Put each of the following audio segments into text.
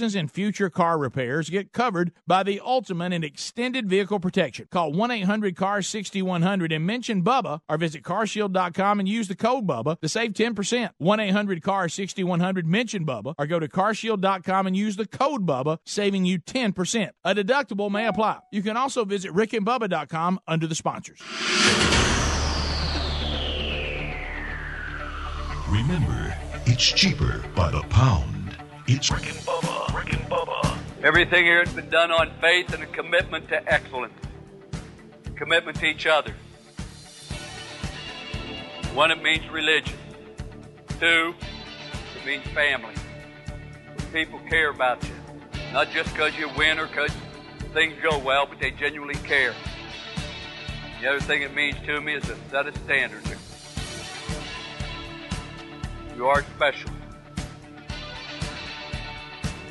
and future car repairs get covered by the ultimate and extended vehicle protection. Call 1 800 CAR 6100 and mention Bubba or visit carshield.com and use the code Bubba to save 10%. 1 800 CAR 6100, mention Bubba or go to carshield.com and use the code Bubba, saving you 10%. A deductible may apply. You can also visit rickandbubba.com under the sponsors. Remember, it's cheaper by the pound. It's Rick and Bubba. Rick and Bubba. Everything here has been done on faith and a commitment to excellence, commitment to each other. One, it means religion. Two, it means family. People care about you, not just because you win or because things go well, but they genuinely care. The other thing it means to me is a set of standards. You are special.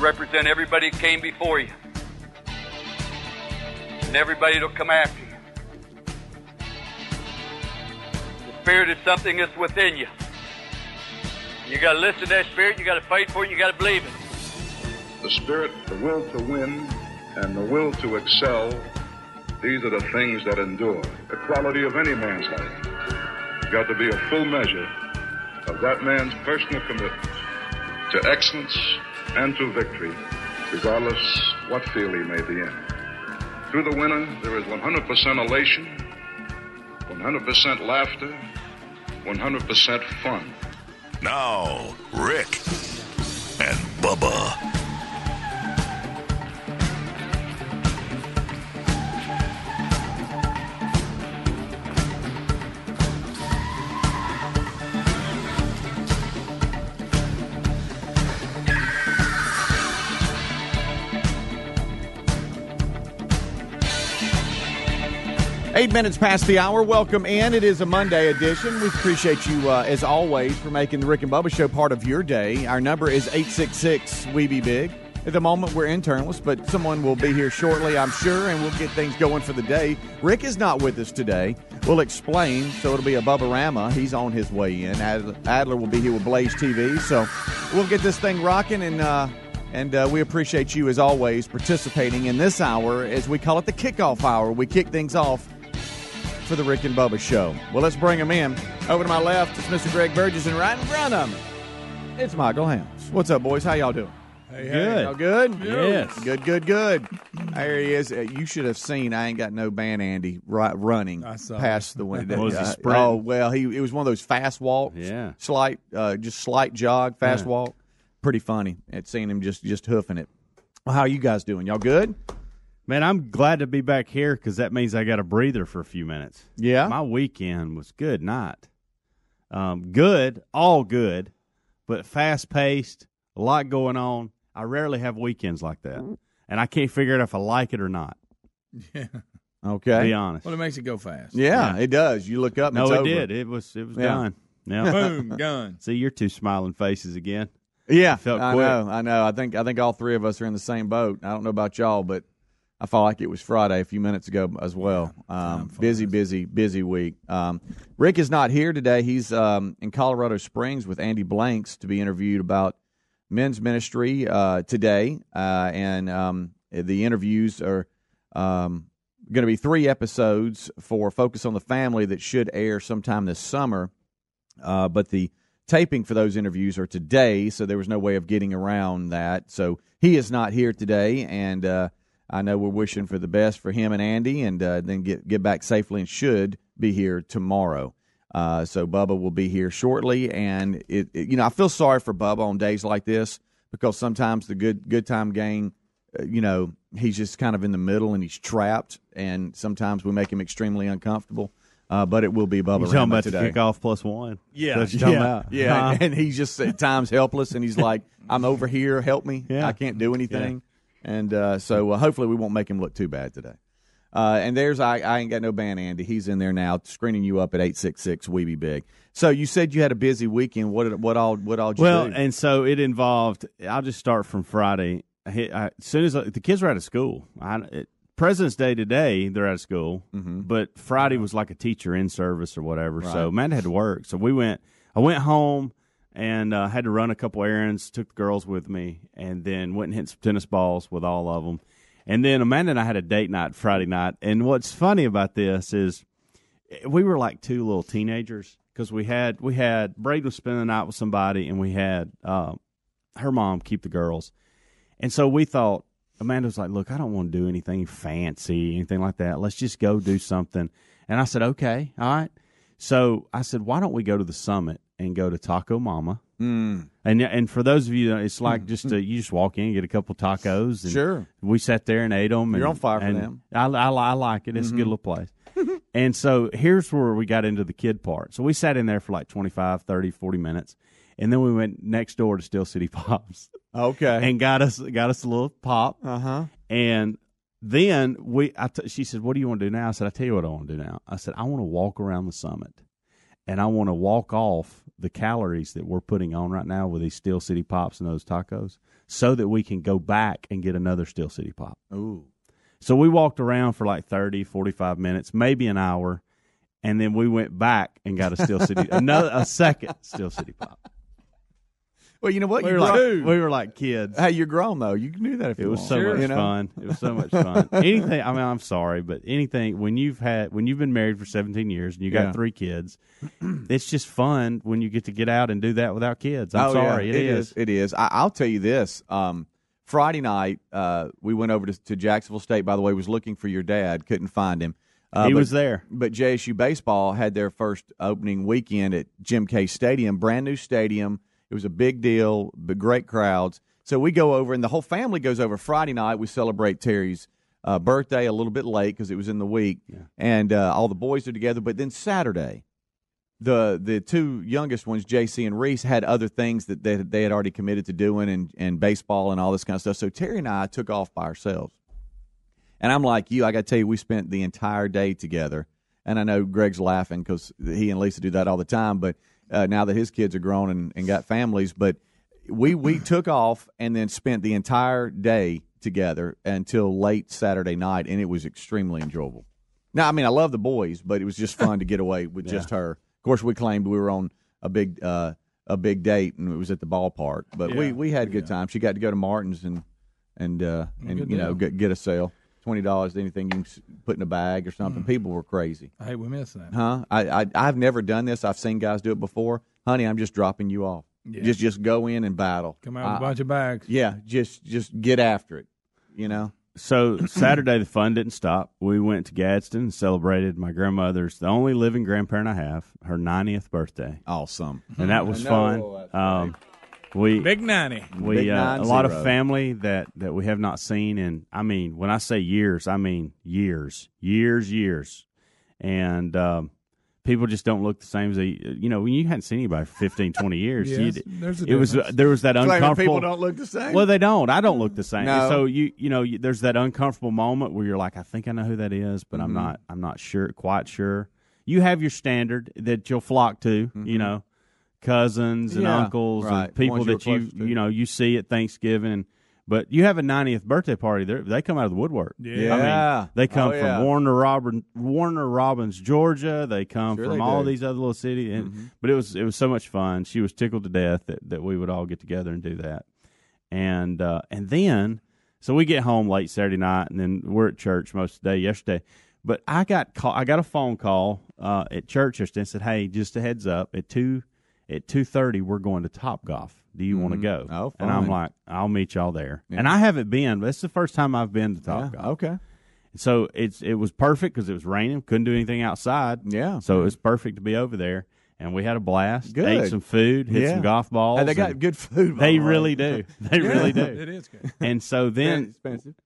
Represent everybody that came before you. And everybody that'll come after you. The Spirit is something that's within you. You gotta listen to that Spirit, you gotta fight for it, you gotta believe it. The spirit, the will to win, and the will to excel, these are the things that endure. The quality of any man's life. Got to be a full measure of that man's personal commitment to excellence and to victory, regardless what field he may be in. To the winner, there is 100% elation, 100% laughter, 100% fun. Now, Rick and Bubba. Eight minutes past the hour. Welcome in. It is a Monday edition. We appreciate you, uh, as always, for making the Rick and Bubba Show part of your day. Our number is 866 We Be Big. At the moment, we're internalists, but someone will be here shortly, I'm sure, and we'll get things going for the day. Rick is not with us today. We'll explain, so it'll be a Bubba Rama. He's on his way in. Ad- Adler will be here with Blaze TV, so we'll get this thing rocking, and uh, and uh, we appreciate you, as always, participating in this hour, as we call it the kickoff hour. We kick things off for the Rick and Bubba Show. Well, let's bring him in. Over to my left, it's Mr. Greg Burgess, and right in front of me, it's Michael Helms. What's up, boys? How y'all doing? Hey, Good. Y'all good? Yes. Good, good, good. There he is. Uh, You should have seen. I ain't got no band, Andy, right, running past the window. Was he Uh, sprinting? Oh well, he it was one of those fast walks. Yeah. slight, uh, just slight jog, fast Yeah. walk. Pretty funny at seeing him just just hoofing it. Well, how you guys doing? Y'all good? Man, I'm glad to be back here because that means I got a breather for a few minutes. Yeah. My weekend was good night. Um, good, all good, but fast paced, a lot going on. I rarely have weekends like that. And I can't figure out if I like it or not, to Okay. be honest. Well, it makes it go fast. Yeah, it does. You look up. And no, it's it over. did. It was it was Yeah. done. Yeah. Boom, done. See your two smiling faces again. Yeah, felt I quick. know. I know. I think I think all three of us are in the same boat. I don't know about y'all, but I felt like it was Friday a few minutes ago as well. Um, busy, busy, busy week. Um, Rick is not here today. He's um, in Colorado Springs with Andy Blanks to be interviewed about men's ministry uh, today, uh, and um, the interviews are um, going to be three episodes for Focus on the Family that should air sometime this summer. Uh, but the taping for those interviews are today, so there was no way of getting around that. So he is not here today, and uh, I know we're wishing for the best for him and Andy, and uh, then get get back safely and should be here tomorrow. Uh, so Bubba will be here shortly, and it, it- you know I feel sorry for Bubba on days like this because sometimes the good good time gang, uh, you know, he's just kind of in the middle and he's trapped, and sometimes we make him extremely uncomfortable. Uh, but it will be Bubba You talking about today. the kickoff plus one? Yeah, That's what you're talking yeah, about. yeah. Huh? And he's just at times helpless, and he's like, "I'm over here, help me! Yeah. I can't do anything." And uh, so uh, hopefully we won't make him look too bad today. Uh, and there's I, I ain't got no band Andy. He's in there now screening you up at eight six six We Be Big. So you said you had a busy weekend. What did, what all what all Well, do? and so it involved. I'll just start from Friday. I I, as soon as I, the kids were out of school, I, it, President's Day today, they're out of school, but Friday was like a teacher in service or whatever. So Amanda had to work. So we went. I went home and uh, had to run a couple errands. Took the girls with me, and then went and hit some tennis balls with all of them. And then Amanda and I had a date night Friday night. And what's funny about this is we were like two little teenagers because we had we had Braden was spending the night with somebody, and we had uh, her mom keep the girls, and so we thought Amanda was like, "Look, I don't want to do anything fancy, anything like that. Let's just go do something." And I said, "Okay, all right." So I said, "Why don't we go to the summit and go to Taco Mama?" Mm. And and for those of you, it's like just to, you just walk in, get a couple tacos. And Sure. We sat there and ate them. You're and, on fire for them. I, I, I like it. It's a good little place. and so here's where we got into the kid part. So we sat in there for like 25, 30, 40 minutes. And then we went next door to Steel City Pops okay. and got us got us a little pop. Uh huh. And then we, I t- she said, "What do you want to do now?" I said, "I tell you what I want to do now." I said, "I want to walk around the summit, and I want to walk off the calories that we're putting on right now with these Steel City Pops and those tacos, so that we can go back and get another Steel City Pop." Ooh. So we walked around for like 30, 45 minutes, maybe an hour, and then we went back and got a Steel City, another a second Steel City Pop. Well, you know what? We you were like, we were like kids. Hey, you're grown though. You can do that if It you was want. so much you know? fun. It was so much fun. Anything. I mean, I'm sorry, but anything when you've had when you've been married for 17 years and you got Yeah. three kids, it's just fun when you get to get out and do that without kids. I'm oh, sorry, yeah, it is. It is. I, I'll tell you this. Um, Friday night, uh, we went over to, to Jacksonville State. By the way, was looking for your dad. Couldn't find him. Uh, He but- was there. But JSU baseball had their first opening weekend at Jim Case Stadium, brand new stadium. It was a big deal, but great crowds. So we go over, and the whole family goes over Friday night. We celebrate Terry's uh, birthday a little bit late because it was in the week, and uh, all the boys are together. But then Saturday, the the two youngest ones, JC and Reese, had other things that they, they had already committed to doing, and, and baseball and all this kind of stuff. So Terry and I took off by ourselves. And I'm like you. I got to tell you, we spent the entire day together. And I know Greg's laughing because he and Lisa do that all the time. But uh, now that his kids are grown and, and got families, but we we took off and then spent the entire day together until late Saturday night, and it was extremely enjoyable. Now, I mean, I love the boys, but it was just fun to get away with just her. Of course, we claimed we were on a big uh, a big date, and it was at the ballpark. But we, we had a good time. She got to go to Martin's and and uh, and Good you know get, get a sale. Twenty dollars, anything you can put in a bag or something. People were crazy, Hey, we missed that. huh? I, I I've never done this. I've seen guys do it before. Honey, I'm just dropping you off. Yeah. Just just go in and battle. Come out with a I- bunch of bags. yeah, just just get after it. You know. So Saturday the fun didn't stop. We went to Gadsden and celebrated my grandmother's the only living grandparent I have, her 90th birthday, Awesome. and that was I fun. know, that's Um, we Big 90. we Big uh, a lot of family that that we have not seen and i mean when i say years i mean years years years and um people just don't look the same as they you know when you hadn't seen anybody for 15 20 years Yes, you, there's a it was difference. there was that Claiming uncomfortable people don't look the same. well they don't i don't look the same No. so you you know you, there's that uncomfortable moment where you're like i think i know who that is but Mm-hmm. i'm not i'm not sure quite sure you have your standard that you'll flock to you know cousins and Mm-hmm. Yeah, uncles right. and people Ones you that you you know you see at Thanksgiving. But you have a 90th birthday party. They they come out of the woodwork. Yeah. I mean, they come Oh, yeah. from Warner Robin, Warner Robins, Georgia. They come Sure from they all do. these other little cities. And, But it was it was so much fun. She was tickled to death that, that we would all get together and do that. And uh, and then so we get home late Saturday night, and then we're at church most of the day yesterday. But I got call, I got a phone call uh, at church yesterday and said, "Hey, just a heads up at two at two thirty, we're going to Top Golf. Do you want to mm-hmm. go?" Oh, fine. and I'm like, "I'll meet y'all there." And I haven't been. But it's the first time I've been to Top Yeah, Golf. okay. So it's it was perfect because it was raining, couldn't do anything outside. Yeah. So it was perfect to be over there. And we had a blast. Good. Ate some food, hit Yeah. some golf balls. Hey, they got and good food. They the really do. They really do. It is good. And so then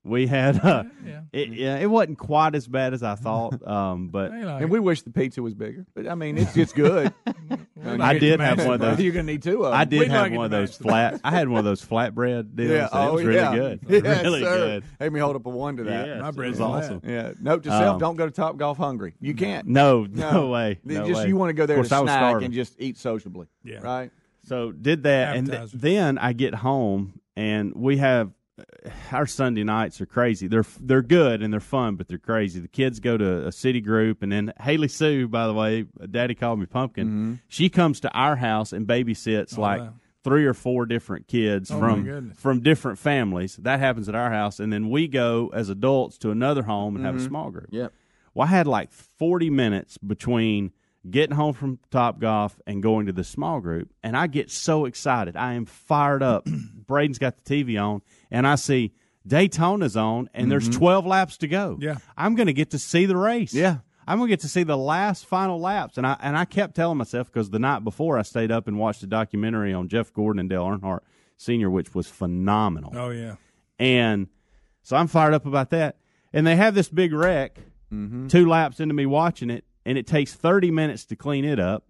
we had. Uh, Yeah. it, yeah, it wasn't quite as bad as I thought, um, but like And it. we wish the pizza was bigger, but I mean, it's it's good. I did have one of those. You're gonna need two of them. I did We'd have like one of those flat. I had one of those flatbread deals. Yeah, oh, it was really yeah. good. Yes, really sir. good. Hey, me hold up a one to that. Yes, My it bread's was flat. awesome. Yeah. Note to self: Um, don't go to Top Golf hungry. You can't. No, no, way. They No just way. you want to go there Of course, to I was snack starving. and just eat sociably. Yeah. Right. So did that, and th- Appetizer. then I get home, and we have uh, our Sunday nights are crazy. They're they're good and they're fun, but they're crazy. The kids go to a city group, and then Haley Sue, by the way, uh, Daddy called me Pumpkin. Mm-hmm. She comes to our house and babysits oh, like wow. three or four different kids Oh, my from goodness. from different families. That happens at our house, and then we go as adults to another home and have a mm-hmm. small group. Yep. Well, I had like 40 minutes between getting home from Top Golf and going to the small group, and I get so excited. I am fired up. Braden's got the TV on, and I see Daytona's on, and there's mm-hmm. 12 laps to go. Yeah. I'm going to get to see the race. Yeah. I'm going to get to see the last final laps. And I, and I kept telling myself, because the night before I stayed up and watched a documentary on Jeff Gordon and Dale Earnhardt Sr., which was phenomenal. Oh yeah. And so I'm fired up about that. And they have this big wreck mm-hmm. two laps into me watching it, and it takes 30 minutes to clean it up.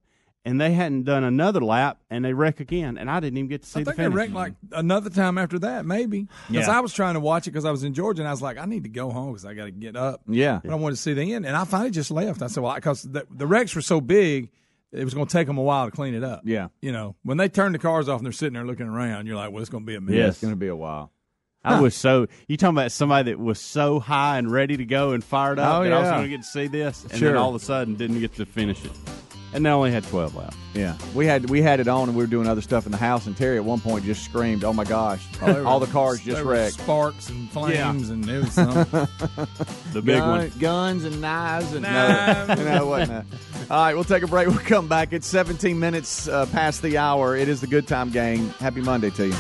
And they hadn't done another lap, and they wreck again, and I didn't even get to see I the think they finish. wrecked like another time after that, maybe. Because Yeah. I was trying to watch it because I was in Georgia, and I was like, I need to go home because I got to get up. Yeah. But I wanted to see the end, and I finally just left. I said, well, because the, the wrecks were so big, it was going to take them a while to clean it up. Yeah. You know, when they turn the cars off and they're sitting there looking around, you're like, well, it's going to be a mess. Yes. It's gonna be a while. I was so you talking about somebody that was so high and ready to go and fired up Oh, that I was yeah. going to get to see this, and Sure. then all of a sudden didn't get to finish it, and they only had 12 left. Yeah. We had we had it on and we were doing other stuff in the house, and Terry at one point just screamed, "Oh my gosh! they were- All the cars just There were wrecked." Sparks and flames, and it was something. The big Gun- one. guns and knives and Knives. no, no, it wasn't that. All right, we'll take a break. We'll come back. It's 17 minutes uh, past the hour. It is the Good Time Gang. Happy Monday to you.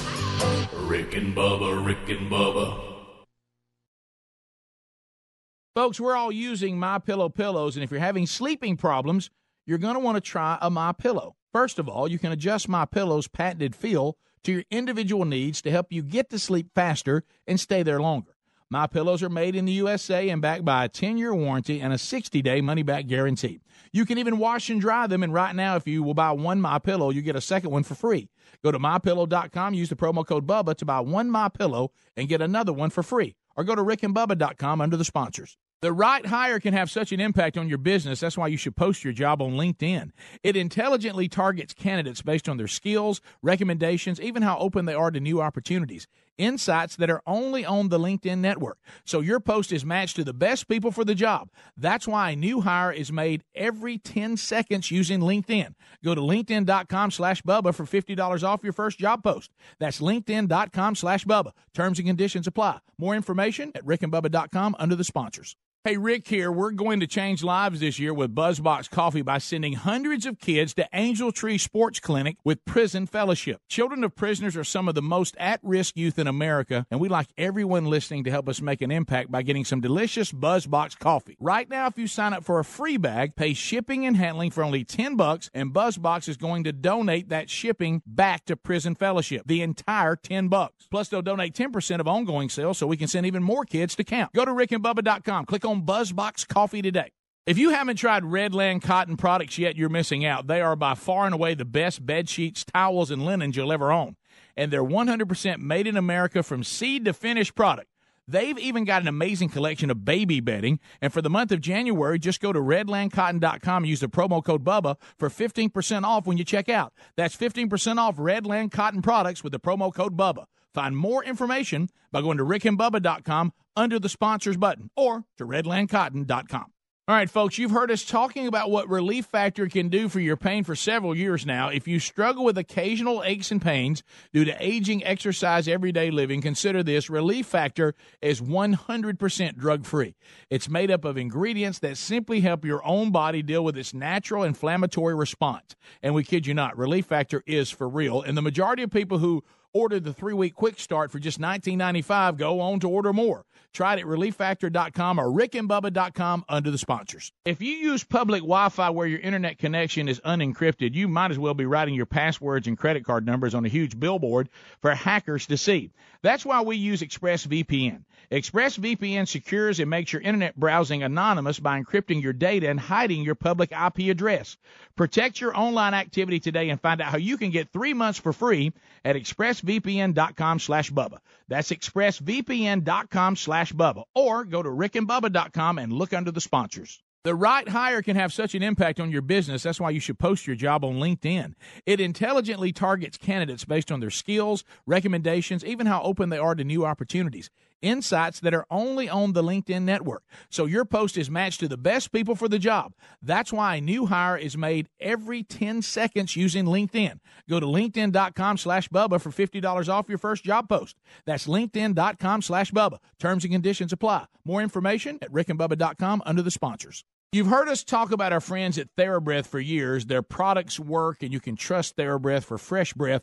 Rick and Bubba, Rick and Bubba. Folks, we're all using My Pillow pillows, and if you're having sleeping problems, you're going to want to try a My Pillow. First of all, you can adjust My Pillow's patented feel to your individual needs to help you get to sleep faster and stay there longer. My pillows are made in the USA and backed by a 10-year warranty and a 60-day money-back guarantee. You can even wash and dry them, and right now, if you will buy one My Pillow, you get a second one for free. Go to mypillow.com, use the promo code BUBBA to buy one My Pillow and get another one for free. Or go to rickandbubba.com under the sponsors. The right hire can have such an impact on your business. That's why you should post your job on LinkedIn. It intelligently targets candidates based on their skills, recommendations, even how open they are to new opportunities. Insights that are only on the LinkedIn network. So your post is matched to the best people for the job. That's why a new hire is made every 10 seconds using LinkedIn. Go to linkedin.com slash Bubba for $50 off your first job post. That's linkedin.com slash Bubba. Terms and conditions apply. More information at rickandbubba.com under the sponsors. Hey, Rick here. We're going to change lives this year with Buzzbox Coffee by sending hundreds of kids to Angel Tree Sports Clinic with Prison Fellowship. Children of prisoners are some of the most at risk youth in America, and we like everyone listening to help us make an impact by getting some delicious Buzzbox coffee. Right now, if you sign up for a free bag, pay shipping and handling for only 10 bucks, and Buzzbox is going to donate that shipping back to Prison Fellowship, the entire 10 bucks. Plus, they'll donate 10% of ongoing sales so we can send even more kids to camp. Go to rickandbubba.com, click on Buzzbox Coffee today. If you haven't tried Redland cotton products yet, you're missing out. They are by far and away the best bed sheets, towels, and linens you'll ever own. And they're 100% made in America from seed to finished product. They've even got an amazing collection of baby bedding. And for the month of January, just go to redlandcotton.com and use the promo code BUBBA for 15% off when you check out. That's 15% off Redland Cotton products with the promo code BUBBA. Find more information by going to rickandbubba.com under the sponsors button or to redlandcotton.com. All right, folks, you've heard us talking about what Relief Factor can do for your pain for several years now. If you struggle with occasional aches and pains due to aging, exercise, everyday living, consider this. Relief Factor is 100% drug free. It's made up of ingredients that simply help your own body deal with its natural inflammatory response. And we kid you not, Relief Factor is for real. And the majority of people who Order the three week quick start for just $19.95. Go on to order more. Try it at relieffactor.com or rickandbubba.com under the sponsors. If you use public Wi Fi where your internet connection is unencrypted, you might as well be writing your passwords and credit card numbers on a huge billboard for hackers to see. That's why we use ExpressVPN. ExpressVPN secures and makes your internet browsing anonymous by encrypting your data and hiding your public IP address. Protect your online activity today and find out how you can get three months for free at expressvpn.com slash Bubba. That's expressvpn.com slash Bubba. Or go to rickandbubba.com and look under the sponsors. The right hire can have such an impact on your business. That's why you should post your job on LinkedIn. It intelligently targets candidates based on their skills, recommendations, even how open they are to new opportunities. Insights that are only on the LinkedIn network. So your post is matched to the best people for the job. That's why a new hire is made every 10 seconds using LinkedIn. Go to LinkedIn.com slash Bubba for $50 off your first job post. That's LinkedIn.com slash Bubba. Terms and conditions apply. More information at rickandbubba.com under the sponsors. You've heard us talk about our friends at TheraBreath for years. Their products work, and you can trust TheraBreath for fresh breath.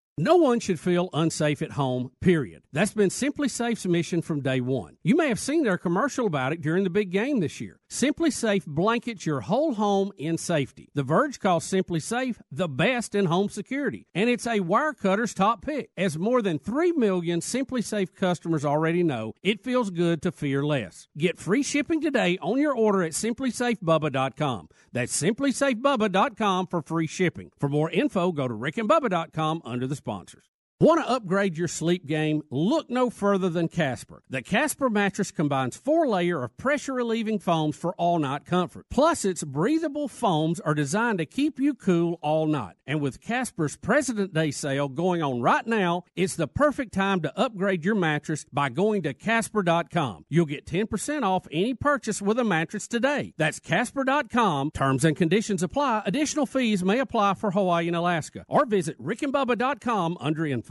No one should feel unsafe at home, period. That's been SimpliSafe's mission from day one. You may have seen their commercial about it during the big game this year. SimpliSafe blankets your whole home in safety. The Verge calls SimpliSafe the best in home security, and it's a Wirecutter's top pick. As more than 3 million SimpliSafe customers already know, it feels good to fear less. Get free shipping today on your order at simplysafebubba.com. That's simplysafebubba.com for free shipping. For more info, go to rickandbubba.com under the sponsors. Want to upgrade your sleep game? Look no further than Casper. The Casper mattress combines four layer of pressure relieving foams for all night comfort. Plus, its breathable foams are designed to keep you cool all night. And with Casper's President Day sale going on right now, it's the perfect time to upgrade your mattress by going to Casper.com. You'll get 10% off any purchase with a mattress today. That's Casper.com. Terms and conditions apply. Additional fees may apply for Hawaii and Alaska. Or visit rickandbubba.com under info.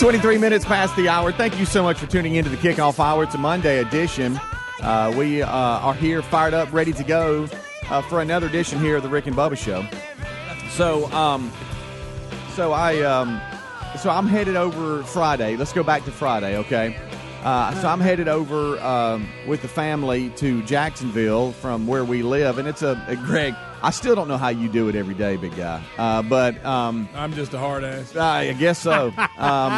23 minutes past the hour. Thank you so much for tuning into the kickoff hour. It's a Monday edition. Uh, we uh, are here, fired up, ready to go uh, for another edition here of the Rick and Bubba Show. So, um, so I, um, so I'm headed over Friday. Let's go back to Friday, okay? Uh, so I'm headed over um, with the family to Jacksonville from where we live, and it's a, a Greg. I still don't know how you do it every day, big guy. Uh, but um, I'm just a hard ass. I guess so. Um,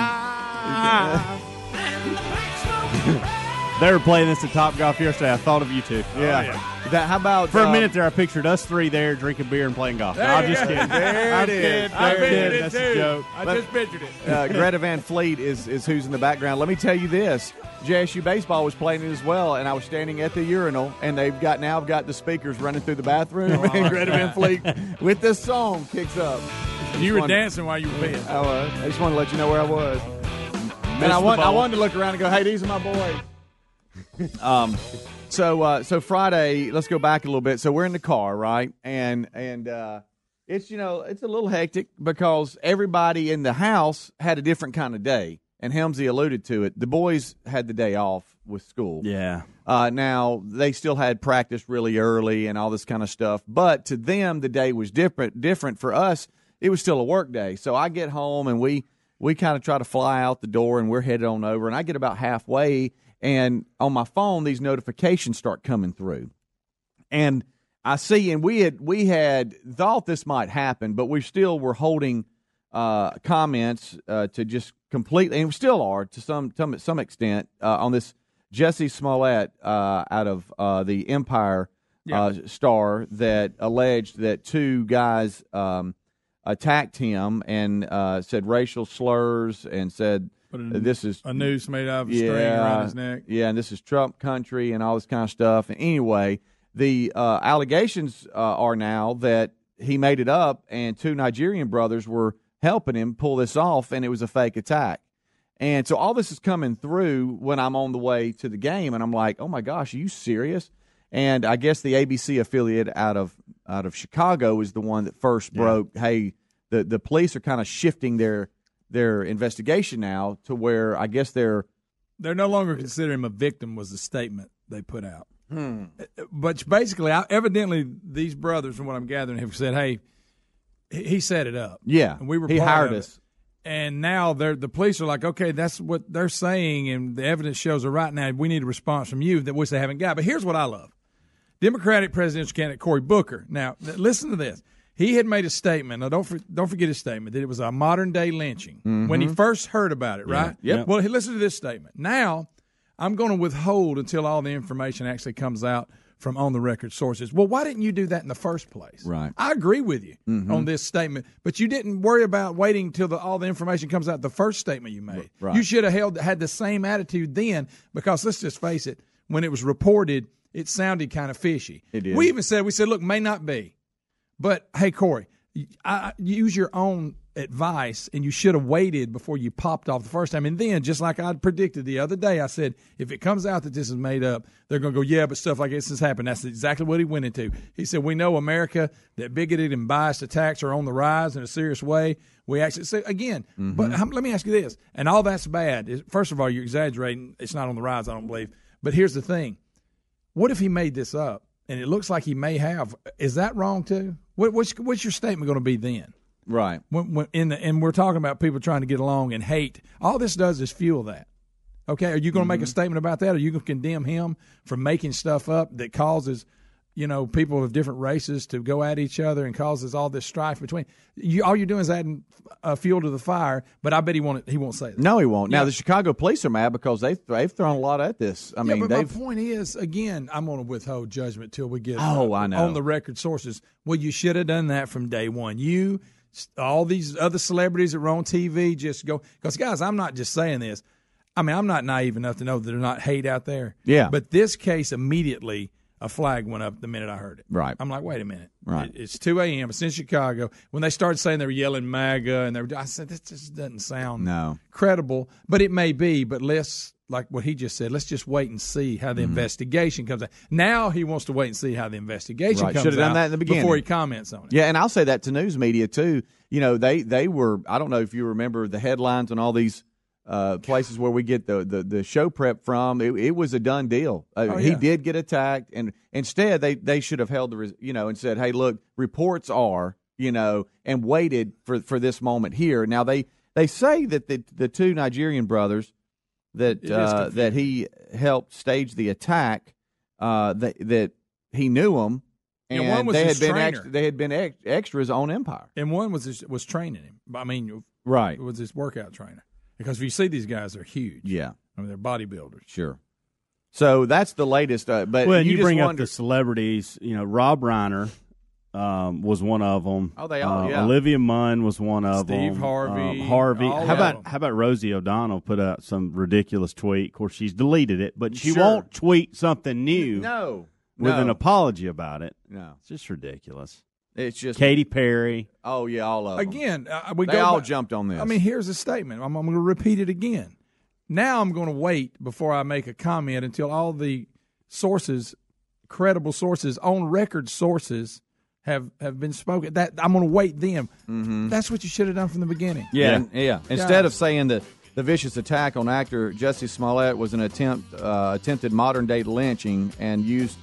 They were playing this at Top Golf yesterday. I thought of you two. yeah. That, how about For a um, minute there, I pictured us three there drinking beer and playing golf. No, I'm just kidding. There I'm it is. kidding. I I'm pictured kidding. it That's too. a joke. I But- just pictured it. uh, Greta Van Fleet is, is who's in the background. Let me tell you this: JSU baseball was playing it as well, and I was standing at the urinal, and they've got now I've got the speakers running through the bathroom, and Greta Van Fleet with this song kicks up. You were One- dancing while you were peeing. I was. I just wanted to let you know where I was. And I, want, I wanted to look around and go, "Hey, these are my boys." um, so uh, so Friday, let's go back a little bit. So we're in the car, right? And and uh, it's you know it's a little hectic because everybody in the house had a different kind of day. And Helmsy alluded to it. The boys had the day off with school. Yeah. Uh, now they still had practice really early and all this kind of stuff, but to them the day was different. Different for us, it was still a work day. So I get home and we we kind of try to fly out the door and we're headed on over. And I get about halfway and on my phone these notifications start coming through, and I see and we had we had thought this might happen, but we still were holding uh, comments uh, to just completely, and we still are to some some some extent uh, on this Jesse Smollett uh, out of uh, the Empire uh, star that alleged that two guys um, attacked him and uh, said racial slurs and said Put a- this is a noose made out of a string around his neck. yeah, and this is Trump country and all this kind of stuff. And anyway, the uh, allegations uh, are now that he made it up, and two Nigerian brothers were helping him pull this off, and it was a fake attack. And so all this is coming through when I'm on the way to the game, and I'm like, oh my gosh, are you serious? And I guess the ABC affiliate out of out of Chicago is the one that first broke. Hey, the the police are kind of shifting their their investigation now to where I guess they're They're no longer considering him a victim. Was the statement they put out? Hmm. But basically, I, evidently, these brothers, from what I'm gathering, have said, "Hey, he he set it up." Yeah, and we were he part hired of it. us. And now they're the police are like, okay, that's what they're saying, and the evidence shows it right now. We need a response from you that which they haven't got. But here's what I love: Democratic presidential candidate Cory Booker. Now, listen to this. He had made a statement. Now, don't for, don't forget his statement that it was a modern day lynching when he first heard about it. Right? Mm-hmm. Yep. Well, he listen to this statement. Now, I'm going to withhold until all the information actually comes out from on the record sources. Well, why didn't you do that in the first place? Right. Mm-hmm. I agree with you on this statement, but you didn't worry about waiting until the, all the information comes out. The first statement you made, Right. you should have held had the same attitude then, because let's just face it, when it was reported, it sounded kind of fishy. It did. We even said we said, look, may not be, but hey, Cory, I, I- use your own advice, and you should have waited before you popped off the first time. And then, just like I predicted the other day, I said if it comes out that this is made up, they're going to go, yeah, but stuff like this has happened. That's exactly what he went into. He said, we know America that bigoted and biased attacks are on the rise in a serious way. We actually say again, but um, let me ask you this, and all that's bad. First of all, you're exaggerating. It's not on the rise, I don't believe. But here's the thing: what if he made this up, and it looks like he may have? Is that wrong too? What, what's what's your statement going to be then? Right. When, when in the, and we're talking about people trying to get along and hate. All this does is fuel that. Okay, are you going to make a mm-hmm. statement about that? Are you going to condemn him for making stuff up that causes, you know, people of different races to go at each other and causes all this strife between? You, all you're doing is adding uh, fuel to the fire. But I bet he won't. He won't say that. No, he won't. Now the Chicago police are mad because they they've thrown a lot at this. I Yeah, mean, but my point is, again, I'm going to withhold judgment till we get Oh, uh, I know. on the record sources. Well, you should have done that from day one. You, all these other celebrities that were on TV, just go because guys, I'm not just saying this. I mean, I'm not naive enough to know that there's not hate out there. Yeah. But this case immediately. A flag went up the minute I heard it. Right. I'm like, wait a minute. Right. It- it's 2 a.m. It's in Chicago. When they started saying they were yelling MAGA and they were, I said, this just doesn't sound No. credible, but it may be. But let's, like what he just said, let's just wait and see how the mm-hmm. investigation comes out. Now he wants to wait and see how the investigation Right. comes Should've done that in the beginning. before he comments on it. Yeah, and I'll say that to news media too. You know, they they were. I don't know if you remember the headlines on all these uh, places where we get the, the, the show prep from. It, it was a done deal. Uh, Oh, He did get attacked, and instead they they should have held the res- you know and said, hey, look, reports are you know, and waited for for this moment here. Now they they say that the the two Nigerian brothers that uh, that he helped stage the attack uh, that that he knew them. Yeah, And one was they his had been ex- they had been ex- extras on Empire. And one was his, was training him. I mean, Right. it was his workout trainer. Because if you see these guys, they're huge. Yeah. I mean, they're bodybuilders. Sure. So that's the latest. Uh, but well, and you, you, just bring up wonder, the celebrities. You know, Rob Reiner um, was one of them. Oh, they all, Uh, yeah. Olivia Munn was one of them. Steve Harvey, Um, Harvey. How about them. how about Rosie O'Donnell put out some ridiculous tweet? Of course, she's deleted it, but she Sure. won't tweet something new no, with no, an apology about it. no. It's just ridiculous. It's just Katy Perry. Oh yeah, all of them. Again, uh, we They go all back- jumped on this. I mean, here's a statement. I'm, I'm going to repeat it again. Now I'm going to wait before I make a comment until all the sources, credible sources, on record sources, have have been spoken. That I'm going to wait them. Mm-hmm. That's what you should have done from the beginning. Yeah, Yeah. yeah. Instead of saying that the vicious attack on actor Jesse Smollett was an attempt uh, attempted modern day lynching and used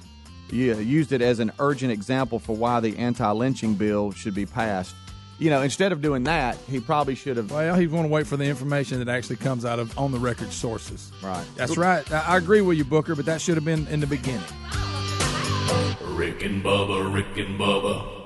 yeah, used it as an urgent example for why the anti lynching bill should be passed. You know, instead of doing that, he probably should have. Well, he's going to wait for the information that actually comes out of on the record sources. Right. That's right. I I agree with you, Booker, but that should have been in the beginning. Rick and Bubba, Rick and Bubba.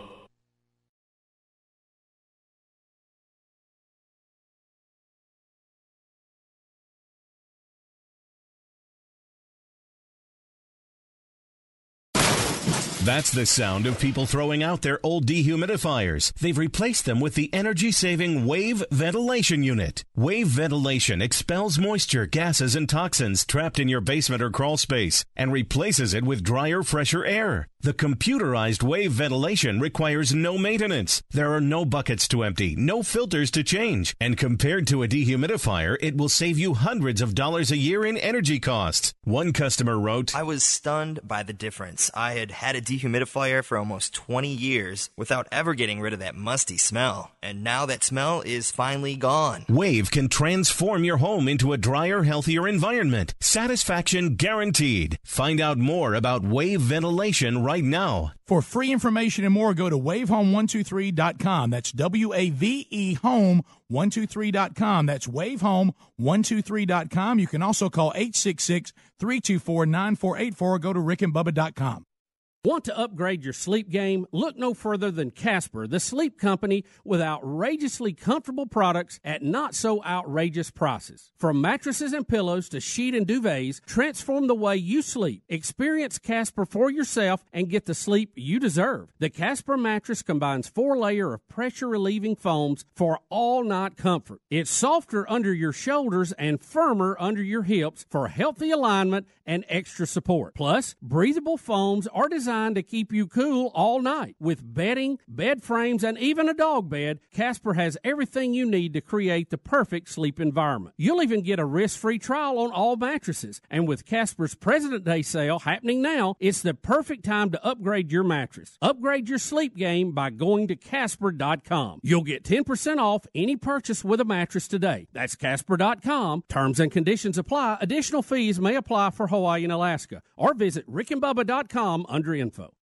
That's the sound of people throwing out their old dehumidifiers. They've replaced them with the energy saving Wave Ventilation Unit. Wave Ventilation expels moisture, gases, and toxins trapped in your basement or crawl space and replaces it with drier, fresher air. The computerized wave ventilation requires no maintenance. There are no buckets to empty, no filters to change, and compared to a dehumidifier, it will save you hundreds of dollars a year in energy costs. One customer wrote, I was stunned by the difference. I had had a dehumidifier for almost 20 years without ever getting rid of that musty smell, and now that smell is finally gone. Wave can transform your home into a drier, healthier environment. Satisfaction guaranteed. Find out more about wave ventilation right now. For free information and more, go to wavehome123.com. That's W A V E home123.com. That's wavehome123.com. You can also call 866 324 9484 or go to rickandbubba.com. Want to upgrade your sleep game? Look no further than Casper, the sleep company with outrageously comfortable products at not so outrageous prices. From mattresses and pillows to sheet and duvets, transform the way you sleep. Experience Casper for yourself and get the sleep you deserve. The Casper mattress combines four layer of pressure relieving foams for all night comfort. It's softer under your shoulders and firmer under your hips for healthy alignment and extra support. Plus, breathable foams are designed to keep you cool all night. With bedding, bed frames, and even a dog bed, Casper has everything you need to create the perfect sleep environment. You'll even get a risk-free trial on all mattresses. And with Casper's President Day sale happening now, it's the perfect time to upgrade your mattress. Upgrade your sleep game by going to casper.com. You'll get 10% off any purchase with a mattress today. That's casper.com. Terms and conditions apply. Additional fees may apply for Hawaii and Alaska. Or visit rickandbubba.com under info.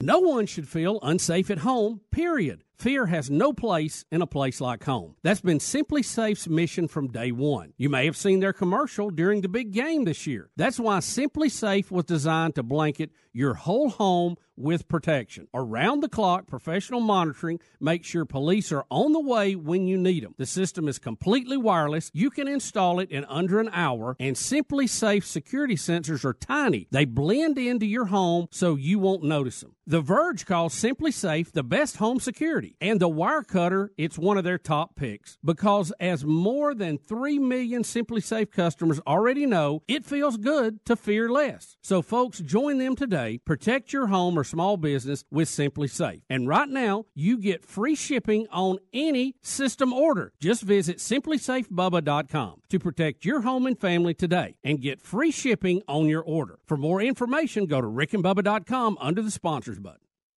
No one should feel unsafe at home, period. Fear has no place in a place like home. That's been SimpliSafe's mission from day one. You may have seen their commercial during the big game this year. That's why SimpliSafe was designed to blanket your whole home with protection. Around the clock, professional monitoring makes sure police are on the way when you need them. The system is completely wireless. You can install it in under an hour, and SimpliSafe security sensors are tiny. They blend into your home so you won't notice them. The Verge calls SimpliSafe the best home security, and the Wirecutter, it's one of their top picks because as more than 3 million SimpliSafe customers already know, it feels good to fear less. So folks, join them today. Protect your home or small business with SimpliSafe. And right now, you get free shipping on any system order. Just visit simplysafebubba.com to protect your home and family today and get free shipping on your order. For more information, go to rickandbubba.com under the sponsors button.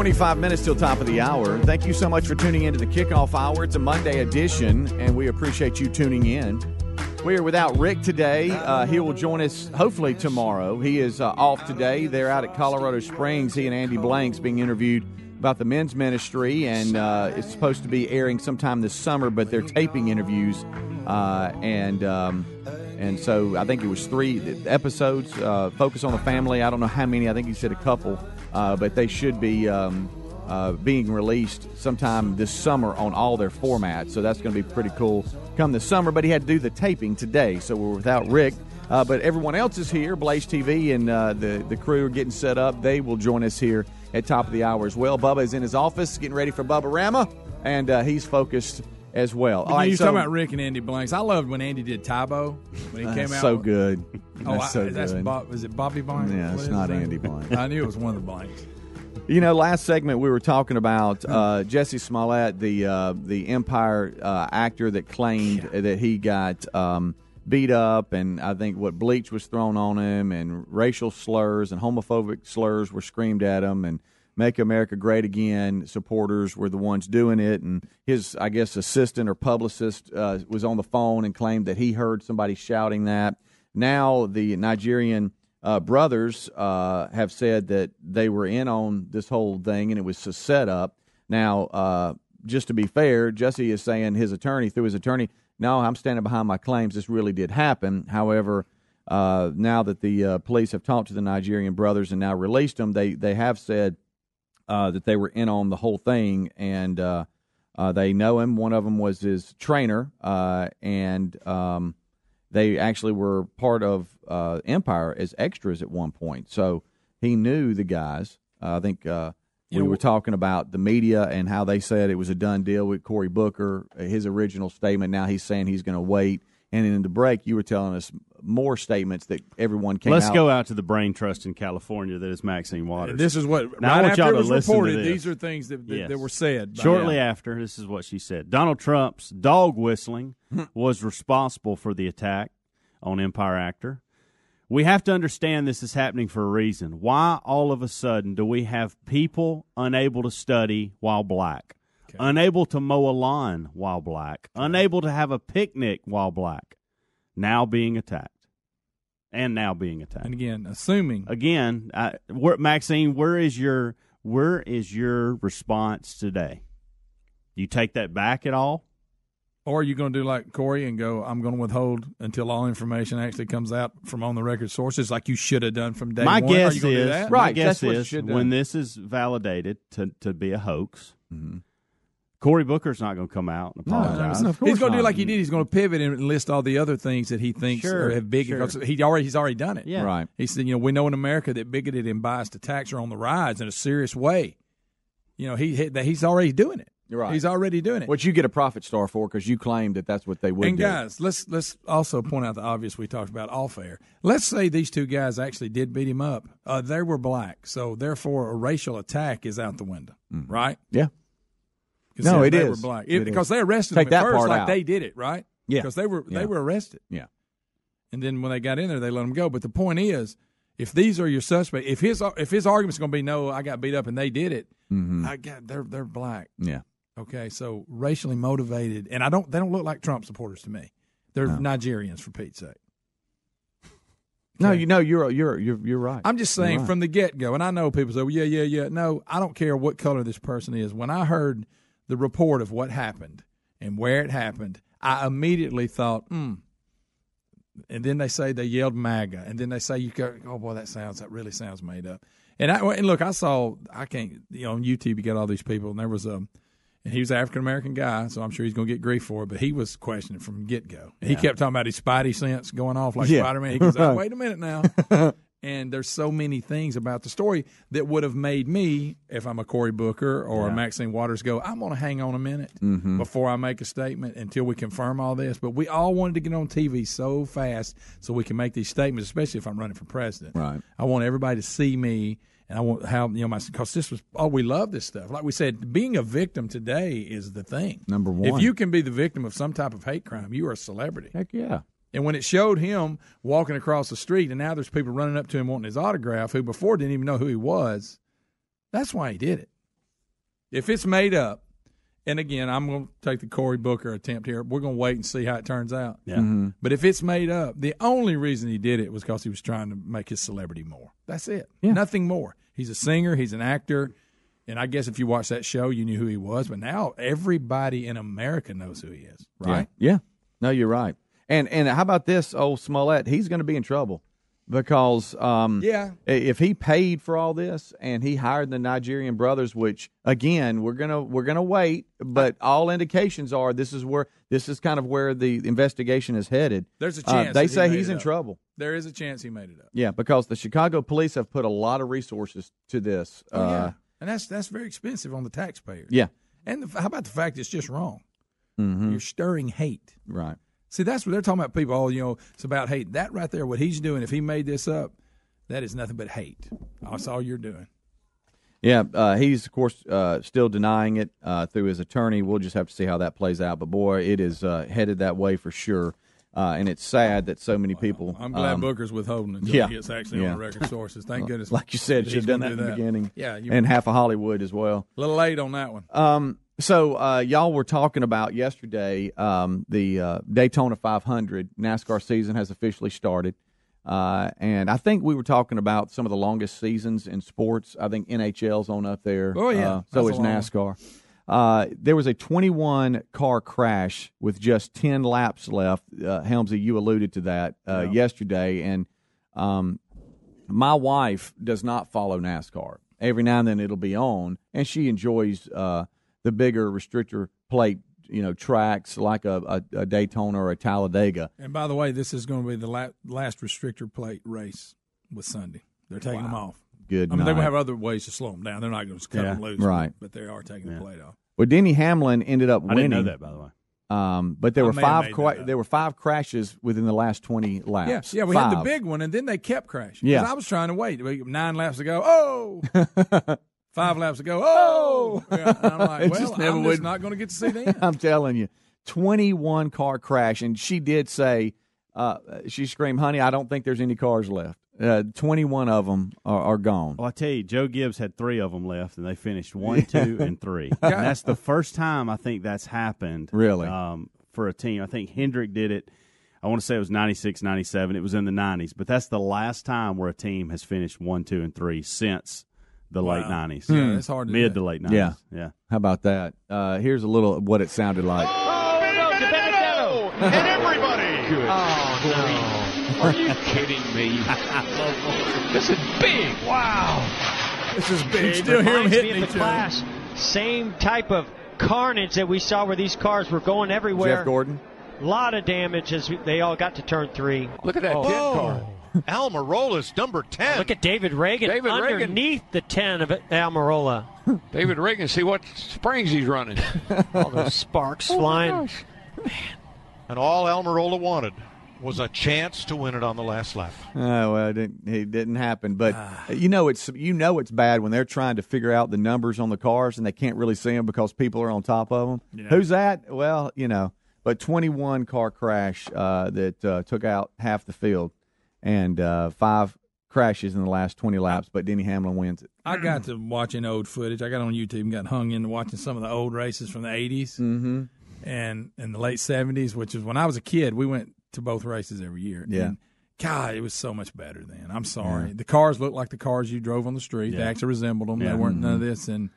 25 minutes till top of the hour. Thank you so much for tuning into the kickoff hour. It's a Monday edition, and we appreciate you tuning in. We are without Rick today. Uh, he will join us hopefully tomorrow. He is uh, off today. They're out at Colorado Springs. He and Andy Blanks being interviewed about the men's ministry, and uh, it's supposed to be airing sometime this summer, but they're taping interviews, uh, and um, and so I think it was three episodes. Uh, focus on the family. I don't know how many. I think he said a couple, uh, but they should be. Um, uh, being released sometime this summer on all their formats. So that's going to be pretty cool come this summer. But he had to do the taping today, so we're without Rick. Uh, but everyone else is here. Blaze TV and uh, the the crew are getting set up. They will join us here at top of the hour as well. Bubba is in his office getting ready for Bubba Rama, and uh, he's focused as well. All right, you so- talking about Rick and Andy Blanks. I loved when Andy did Tybo when he came out. so good. Oh, That's I, so that's good. Bob, was it Bobby Blanks? Yeah, it's not? Andy Blanks. I knew it was one of the Blanks. You know, last segment we were talking about uh, Jussie Smollett, the uh, the Empire uh, actor that claimed that he got um, beat up, and I think what bleach was thrown on him, and racial slurs and homophobic slurs were screamed at him, and "Make America Great Again" supporters were the ones doing it, and his I guess assistant or publicist uh, was on the phone and claimed that he heard somebody shouting that. Now the Nigerian uh, brothers uh, have said that they were in on this whole thing and it was a setup. Now, uh, just to be fair, Jussie is saying his attorney, through his attorney, no, I'm standing behind my claims. This really did happen. However, uh, now that the uh, police have talked to the Nigerian brothers and now released them, they they have said uh, that they were in on the whole thing and uh, uh, they know him. One of them was his trainer, uh, and um, they actually were part of uh, Empire as extras at one point. So he knew the guys. Uh, I think uh, we were talking about the media and how they said it was a done deal with Cory Booker. His original statement. Now he's saying he's going to wait. And in the break, you were telling us more statements that everyone came Let's out. go out to the brain trust in California that is Maxine Waters. This is what Now, right I want after y'all to listen reported. to this. These are things that, that, Yes. that were said. by- Shortly after, this is what she said Donald Trump's dog whistling was responsible for the attack on Empire Actor. We have to understand this is happening for a reason. Why all of a sudden do we have people unable to study while black, unable to mow a lawn while black, unable to have a picnic while black, now being attacked? And now being attacked. And again, assuming again, I, where, Maxine, where is your where is your response today? Do you take that back at all? Or are you going to do like Cory and go, I'm going to withhold until all information actually comes out from on the record sources, like you should have done from day my one? Are guess you gonna do is that? my guess is when this is validated to to be a hoax, Mm-hmm. Cory Booker's not going to come out and apologize. he's going to do like he did. He's going to pivot and list all the other things that he thinks Sure, are have big. sure. He already he's already done it. Yeah. Right. He said, you know, we know in America that bigoted and biased attacks are on the rise in a serious way. You know, he, he that he's already doing it. You're right. He's already doing it. Which you get a profit star for because you claim that that's what they would and do. guys, let's let's also point out the obvious we talked about off air. Let's say these two guys actually did beat him up. Uh, they were black, so therefore a racial attack is out the window, right? Yeah. No, they- it they is. Were black. It It- because is. they arrested Take them first like out. they did it, right? Yeah. because they were Yeah. they were arrested. Yeah. and then when they got in there, they let them go. But the point is, if these are your suspects, if his if his argument's going to be no, I got beat up and they did it, Mhm. I got they're they're black. Yeah. Okay, so racially motivated, and I don't they don't look like Trump supporters to me. They're Nigerians for Pete's sake. No, you know you're you're you're you're right. I'm just saying right. from the get go, and I know people say, well, yeah, yeah, yeah. No, I don't care what color this person is. When I heard the report of what happened and where it happened, I immediately thought, hmm. And then they say they yelled MAGA, and then they say you go, oh boy, that sounds that really sounds made up. And I and look, I saw I can't you know on YouTube you got all these people, and there was a. And he was an African American guy, so I'm sure he's going to get grief for it. But he was questioning from get go. He kept talking about his Spidey sense going off like Yeah. Spider Man. He goes, oh, "Wait a minute now." and there's so many things about the story that would have made me, if I'm a Cory Booker or a Maxine Waters, go, I'm going to hang on a minute Mhm. before I make a statement until we confirm all this. But we all wanted to get on TV so fast so we can make these statements, especially if I'm running for president. Right. I want everybody to see me. And I want how you know my because this was oh we love this stuff like we said being a victim today is the thing Number one. if you can be the victim of some type of hate crime you are a celebrity Heck yeah. And when it showed him walking across the street, and now there's people running up to him wanting his autograph who before didn't even know who he was, that's why he did it. If it's made up, and again, I'm going to take the Cory Booker attempt here. We're going to wait and see how it turns out. Yeah. Mhm. But if it's made up, the only reason he did it was because he was trying to make his celebrity more. That's it. Nothing more. He's a singer. He's an actor. And I guess if you watched that show, you knew who he was. But now everybody in America knows who he is, right? Yeah. yeah. No, you're right. And and how about this old Smollett? He's going to be in trouble because um, Yeah. if he paid for all this and he hired the Nigerian brothers, which again we're gonna we're gonna wait, but all indications are this is where this is kind of where the investigation is headed. There's a Uh, chance. they that he say he's in up. trouble. There is a chance he made it up. Yeah, because the Chicago police have put a lot of resources to this. Oh, yeah. uh, And that's that's very expensive on the taxpayers. yeah. And the, how about the fact it's just wrong? Mhm. You're stirring hate. Right. See, that's what they're talking about. People, oh, you know, it's about hate. That right there, what he's doing, if he made this up, that is nothing but hate. That's all you're doing. Yeah, uh, he's of course uh, still denying it uh, through his attorney. We'll just have to see how that plays out. But boy, it is uh, headed that way for sure. Uh, and it's sad that so many people. I'm glad um, Booker's withholding until yeah, he gets actually yeah. on the record sources. Thank goodness. Like you said, He's should have done that in do the beginning. Yeah, you, and half of Hollywood as well. a little late on that one. Um, so uh, y'all were talking about yesterday um, the uh, Daytona 500 NASCAR season has officially started, uh, and I think we were talking about some of the longest seasons in sports. I think NHL's on up there. Oh, yeah. uh, so That's is a long one. NASCAR. Uh, there was a 21 car crash with just 10 laps left. Uh, Helmsy, you alluded to that uh, Yeah. yesterday, and um, my wife does not follow NASCAR. Every now and then it'll be on, and she enjoys uh, the bigger restrictor plate, you know, tracks like a, a, a Daytona or a Talladega. And by the way, this is going to be the la- last restrictor plate race with Sunday. They're taking them off. Good I mean, they will night. have other ways to slow them down. They're not going to cut Yeah. them loose, Right. But they are taking the plate off. Well, Denny Hamlin ended up I winning. didn't know that, by the way. Um, but there I were five made cra- that up. there were five crashes within the last twenty laps. Yeah, yeah, we had the big one, and then they kept crashing. Yeah. I was trying to wait. Nine laps to go. Oh, five laps to go. Oh, yeah, and I'm like, It well, just never I'm would- just not going to get to see them. I'm telling you, 21 car crash, and she did say, uh, she screamed, "Honey, I don't think there's any cars left. Uh, 21 of them are, are gone." Well, I tell you, Joe Gibbs had three of them left, and they finished one, two, and three. And that's the first time I think that's happened. Really? Um, for a team. I think Hendrick did it. I want to say it was 96, 97. It was in the 90s, but that's the last time where a team has finished one, two, and three since the late 90s. Yeah, it's hard to Mid that. to late 90s. Yeah. Yeah. How about that? Uh, here's a little of what it sounded like. Oh, and everybody. Oh, no. Are you kidding me? this is big. Wow. This is It big. Still hear them reminds hitting me of each the other. class. Same type of carnage that we saw where these cars were going everywhere. Jeff Gordon. A lot of damage as they all got to turn three. Look at that Oh. 10 car. Almirola's number 10. Look at David Ragan David Ragan. underneath the 10 of Almirola. David Ragan. See what springs he's running. All those sparks Oh, my flying. gosh. And all Almirola wanted was a chance to win it on the last lap. Oh well, it didn't, it didn't happen. But you know it's you know it's bad when they're trying to figure out the numbers on the cars and they can't really see them because people are on top of them. Yeah. Who's that? Well, you know, but 21 car crash uh, that uh, took out half the field, and uh, five crashes in the last 20 laps. But Denny Hamlin wins it. I got to watching old footage. I got on YouTube and got hung into watching some of the old races from the 80s. Mm-hmm. and in the late '70s, which is when I was a kid. We went to both races every year. Yeah. And God, it was so much better then. I'm sorry. The cars looked like the cars you drove on the street. They actually resembled them. Yeah. They weren't none of Mm-hmm. this. And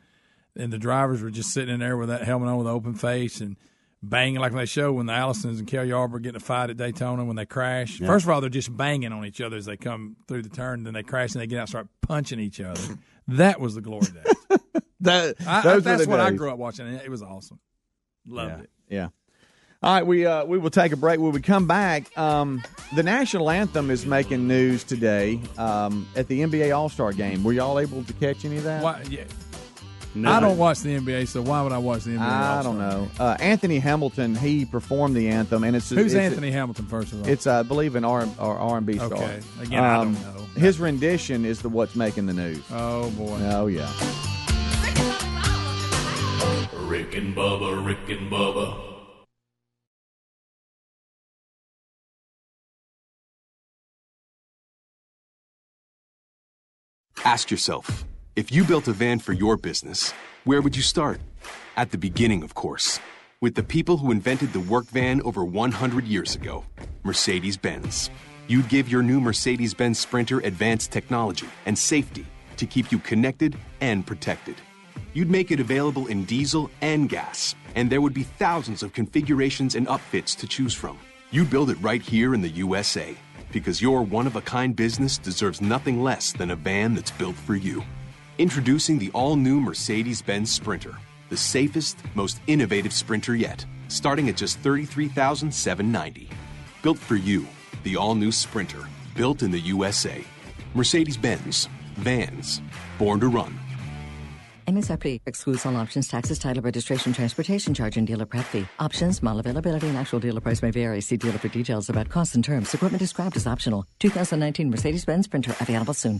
and the drivers were just sitting in there with that helmet on with an open face and banging like they show when the Allisons and Cale Yarborough get in a fight at Daytona when they crash. Yeah. First of all, they're just banging on each other as they come through the turn. Then they crash and they get out and start punching each other. that was the glory days. That, I, I, those were that's what I grew up watching. It was awesome. Loved it. Yeah. All right, we uh, we will take a break. When we come back, um, the national anthem is making news today um, at the NBA All Star Game. Were y'all able to catch any of that? Why, yeah. I don't watch the NBA, so why would I watch the NBA? I All-Star don't know. Uh, Anthony Hamilton, he performed the anthem, and it's Who's it's- Anthony Hamilton? First of all, It's, uh, I believe, an R R and B star. Okay. Again, I don't know. His rendition is the what's making the news. Oh boy. Oh yeah. Rick and Bubba, Rick and Bubba. Ask yourself if you built a van for your business, where would you start? At the beginning, of course, with the people who invented the work van over 100 years ago Mercedes Benz. You'd give your new Mercedes Benz Sprinter advanced technology and safety to keep you connected and protected. You'd make it available in diesel and gas, and there would be thousands of configurations and upfits to choose from. You'd build it right here in the USA because your one of a kind business deserves nothing less than a van that's built for you. Introducing the all new Mercedes Benz Sprinter, the safest, most innovative sprinter yet, starting at just 33,790. Built for you, the all new Sprinter, built in the USA. Mercedes Benz, vans, born to run. MSRP excludes all options, taxes, title, registration, transportation charge, and dealer prep fee. Options, model availability, and actual dealer price may vary. See dealer for details about costs and terms. Equipment described as optional. 2019 Mercedes-Benz Sprinter available soon.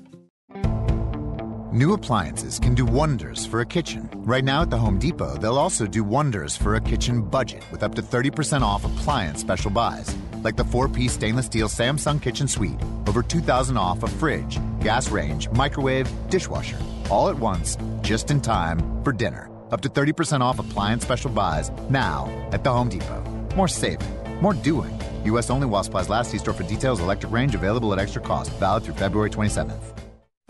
New appliances can do wonders for a kitchen. Right now at the Home Depot, they'll also do wonders for a kitchen budget with up to 30% off appliance special buys, like the four-piece stainless steel Samsung Kitchen Suite, over 2000 off a fridge, gas range, microwave, dishwasher, all at once, just in time for dinner. Up to 30% off appliance special buys now at the Home Depot. More saving, more doing. U.S. only while supplies last. See store for details. Electric range available at extra cost. Valid through February 27th.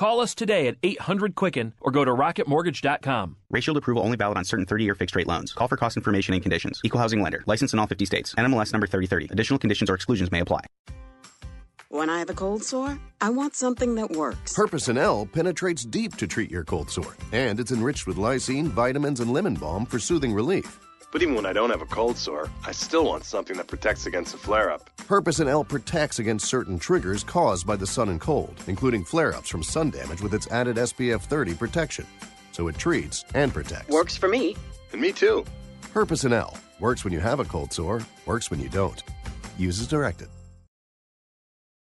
Call us today at 800 Quicken or go to rocketmortgage.com. Rate Shield approval only valid on certain 30-year fixed rate loans. Call for cost information and conditions. Equal housing lender. License in all 50 states. NMLS number 3030. Additional conditions or exclusions may apply. When I have a cold sore, I want something that works. Herpecin-L penetrates deep to treat your cold sore, and it's enriched with lysine, vitamins, and lemon balm for soothing relief. But even when I don't have a cold sore, I still want something that protects against a flare up. Herpecin-L protects against certain triggers caused by the sun and cold, including flare ups from sun damage with its added SPF 30 protection. So it treats and protects. Works for me. And me too. Herpecin-L works when you have a cold sore, works when you don't. Use as directed.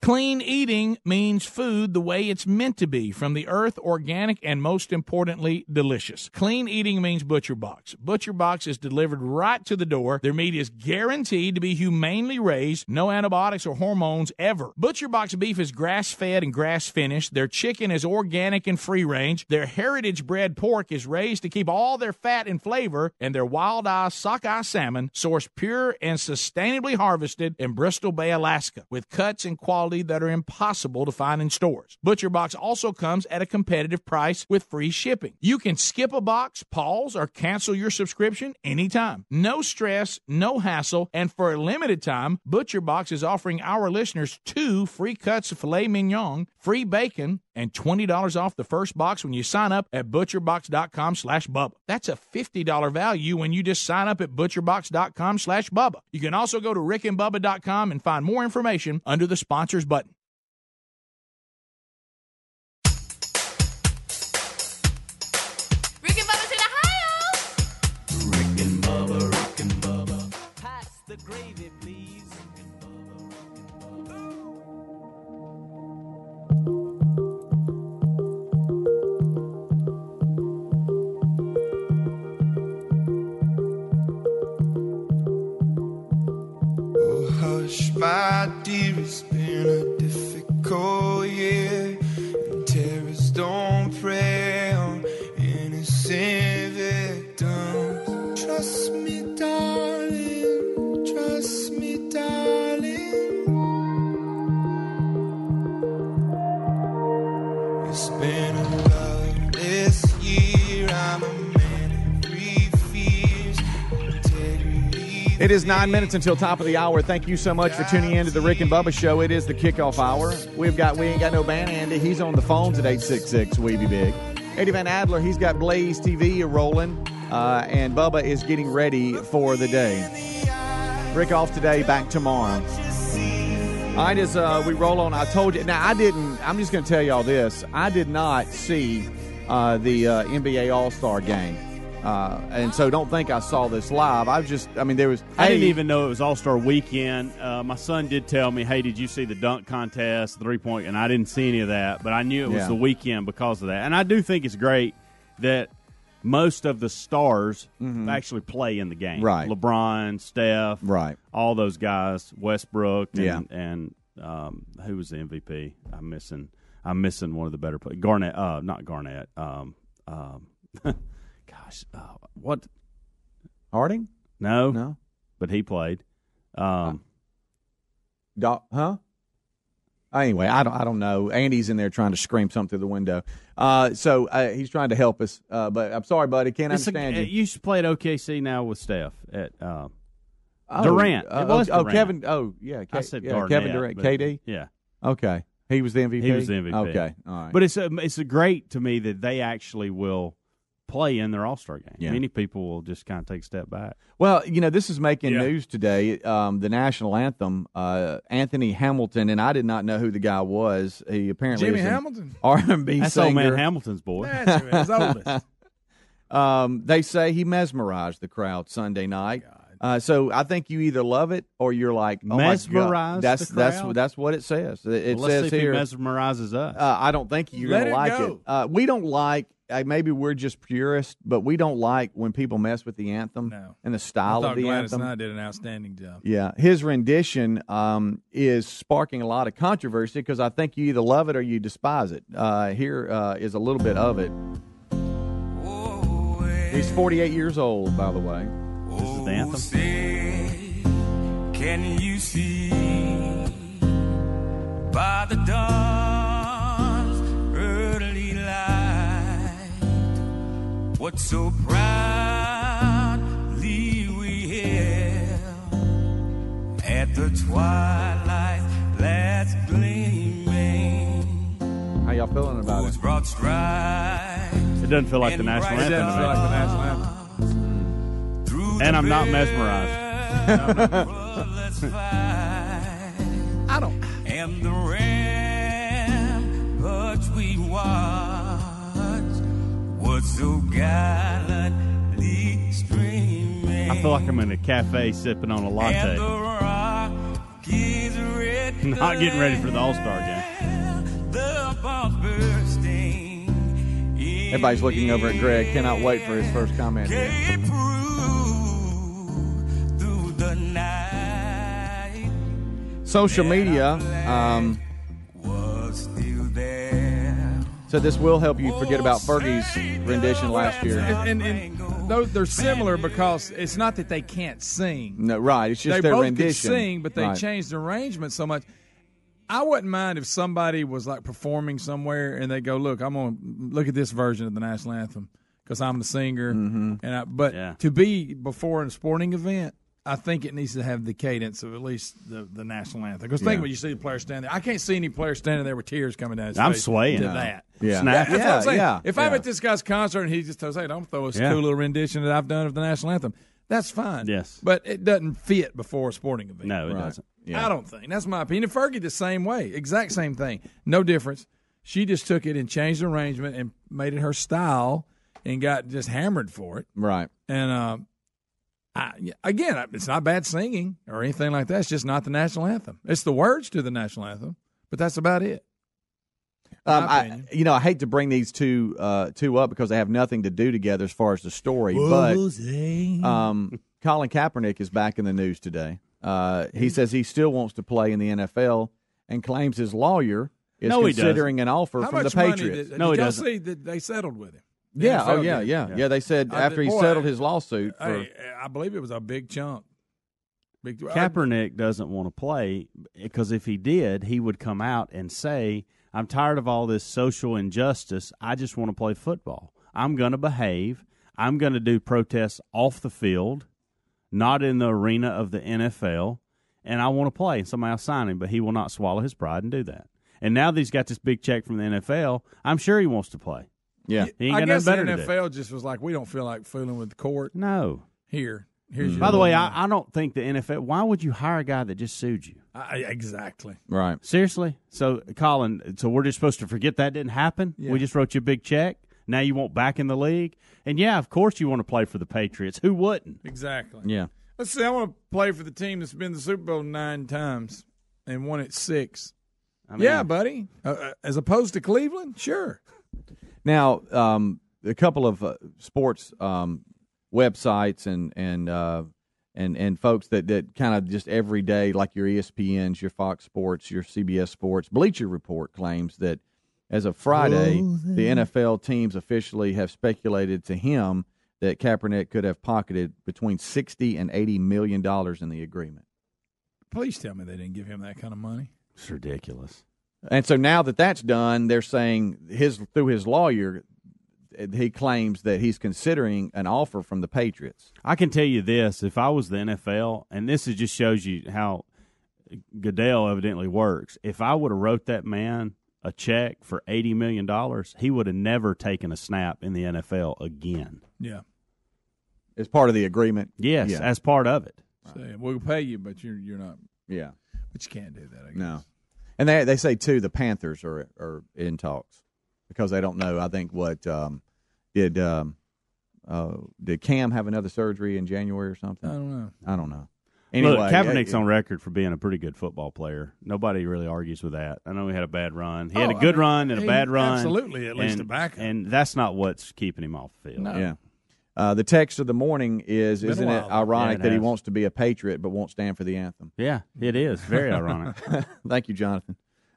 Clean eating means food the way it's meant to be, from the earth, organic, and most importantly, delicious. Clean eating means Butcher Box. Butcher Box is delivered right to the door. Their meat is guaranteed to be humanely raised, no antibiotics or hormones ever. Butcher Box beef is grass fed and grass finished. Their chicken is organic and free range. Their heritage bred pork is raised to keep all their fat and flavor, and their wild eye sockeye salmon sourced pure and sustainably harvested in Bristol Bay, Alaska, with cuts and quality that are impossible to find in stores. Butcher Box also comes at a competitive price with free shipping. You can skip a box, pause, or cancel your subscription anytime. No stress, no hassle, and for a limited time, Butcher Box is offering our listeners two free cuts of filet mignon, free bacon, and $20 off the first box when you sign up at butcherbox.com slash Bubba. That's a $50 value when you just sign up at butcherbox.com slash Bubba. You can also go to rickandbubba.com and find more information under the sponsors button. Rick and Bubba's in Ohio. Rick and Bubba, Rick and Bubba. Pass the gravy, please. Oh, hush, my dear, it's been a difficult year. Terrorists don't prey on innocent It is nine minutes until top of the hour. Thank you so much for tuning in to the Rick and Bubba Show. It is the kickoff hour. We've got we ain't got no band Andy. He's on the phones at eight six six. We be big. Eddie Van Adler. He's got Blaze TV rolling, uh, and Bubba is getting ready for the day. Rick off today, back tomorrow. All right, as uh, we roll on, I told you. Now I didn't. I'm just going to tell y'all this. I did not see uh, the uh, NBA All Star game. Uh, and so don't think I saw this live. I was just, I mean, there was. I didn't even know it was All Star Weekend. Uh, my son did tell me, "Hey, did you see the dunk contest, three point?" And I didn't see any of that, but I knew it was Yeah. the weekend because of that. And I do think it's great that most of the stars actually play in the game. Mm-hmm. Right. LeBron, Steph, right, all those guys, Westbrook, and, Yeah. and um, who was the MVP? I'm missing. I'm missing one of the better players. Garnett, uh, not Garnett. Um, um, gosh, uh, what? Harden? No, no. But he played. Um, Doc, huh? Anyway, I don't. I don't know. Andy's in there trying to scream something through the window. Uh, so uh, he's trying to help us. Uh, but I'm sorry, buddy. Can't It's understand uh, you. You to play at OKC now with Steph at uh, Oh, Durant. uh, it was oh, Durant. Kevin. Oh, yeah. I said yeah, Garnett, Kevin Durant. KD. Yeah. Okay. He was the MVP. He was the MVP. Okay. All right. But it's a, it's a great to me that they actually will play in their All Star game. Yeah. Many people will just kind of take a step back. Well, you know, this is making Yeah. news today. Um, the national anthem, uh, Anthony Hamilton, and I did not know who the guy was. He apparently Jimmy is Hamilton? R&B That's singer. old man Hamilton's boy. That's his oldest. um, they say he mesmerized the crowd Sunday night. Uh, so I think you either love it or you're like oh. Mesmerized That's the that's crowd? that's what it says. It, it Well, let's says see if here. he mesmerizes us. Uh, I don't think you're Let going to it like go. it. Uh, we don't like. Uh, maybe we're just purists, but we don't like when people mess with the anthem No. and the style thought of the Gladys anthem. and I did an outstanding job. Yeah, his rendition um, is sparking a lot of controversy because I think you either love it or you despise it. Uh, here uh, is a little bit of it. He's 48 years old, by the way. This is the anthem. Can you see by the dawn's what so proudly we hailed at the twilight's last gleaming? How y'all feeling about it? Broad It doesn't feel like the national bright anthem. to me. stars Like the national anthem. And I'm not mesmerized. I don't. I feel like I'm in a cafe sipping on a latte. the Rockies red Not getting ready for the All Star game. Everybody's looking over at Greg. Cannot wait for his first comment. here. Came through through the night. Social media. Um, so this will help you forget about Fergie's rendition last year. And, and, and those, they're similar because it's not that they can't sing. No, right. It's just they their both rendition. could sing, but they Right. changed the arrangement so much. I wouldn't mind if somebody was like performing somewhere and they go, "Look, I'm gonna look at this version of the national anthem because I'm the singer." Mm-hmm. And I, but to be before a sporting event, I think it needs to have the cadence of at least the, the national anthem. Because think Yeah. when you see the player standing there, I can't see any player standing there with tears coming down his I'm swaying. to No. that. Yeah. Yeah, I'm saying. yeah, If I'm at this guy's concert and he just tells, "Hey, don't throw a Yeah. cool little rendition that I've done of the national anthem," that's fine. Yes. but it doesn't fit before a sporting event. No, it doesn't. I don't think. That's my opinion. Fergie the same way. Exact same thing. No difference. She just took it and changed the arrangement and made it her style and got just hammered for it. Right. And uh, I, again, it's not bad singing or anything like that. It's just not the national anthem. It's the words to the national anthem, but that's about it. Um, I, you know, I hate to bring these two uh, two up because they have nothing to do together as far as the story. Jose. But um, Colin Kaepernick is back in the news today. Uh, he says he still wants to play in the NFL and claims his lawyer is No, considering an offer How from the much money Patriots. Did, did y'all see that they settled with him? The yeah, oh NFL yeah, yeah, yeah, They said Uh, after he boy, settled his lawsuit for Hey, I believe it was a big chunk. Big. Kaepernick doesn't want to play because if he did, he would come out and say, "I'm tired of all this social injustice. I just want to play football. I'm going to behave. I'm going to do protests off the field, not in the arena of the NFL, and I want to play." And somebody else sign him, but he will not swallow his pride and do that. And now that he's got this big check from the NFL, I'm sure he wants to play. Yeah, he ain't I got guess nothing the better to do. NFL just was like, we don't feel like fooling with the court. No. Here, here's your By the way, I, I don't think the NFL. Why would you hire a guy that just sued you? I, exactly. Right. Seriously? So, Colin, so we're just supposed to forget that didn't happen? Yeah. We just wrote you a big check. Now you want back in the league? And yeah, of course you want to play for the Patriots. Who wouldn't? Exactly. Yeah. Let's see. I want to play for the team that's been the Super Bowl nine times and won it six. I mean- yeah, buddy. Uh, uh, as opposed to Cleveland, sure. Now, um, a couple of uh, sports um, websites and and uh, and and folks that, that kind of just every day, like your ESPNs, your Fox Sports, your CBS Sports, Bleacher Report claims that as of Friday, the NFL teams officially have speculated to him that Kaepernick could have pocketed between sixty and eighty million dollars in the agreement. Please tell me they didn't give him that kind of money. It's ridiculous. And so now that that's done, they're saying his through his lawyer, he claims that he's considering an offer from the Patriots. I can tell you this: if I was the NFL, and this is just shows you how Goodell evidently works. If I would have wrote that man a check for eighty million dollars, he would have never taken a snap in the NFL again. Yeah. As part of the agreement. Yes, Yeah. as part of it. Say, we'll pay you, but you're you're not. Yeah. But you can't do that. I guess. No. And they they say too the Panthers are are in talks because they don't know. I think what um, did um, uh, did Cam have another surgery in January or something? I don't know. I don't know. Anyway, Look, Kaepernick's yeah, on record for being a pretty good football player. Nobody really argues with that. I know he had a bad run. He had a a I good mean, run and a bad run. absolutely, at least and, a backup. And that's not what's keeping him off the field. Yeah. Uh, the text of the morning is: Isn't it ironic Yeah, it that he wants to be a patriot but won't stand for the anthem? Yeah, it is very ironic. Thank you, Jonathan.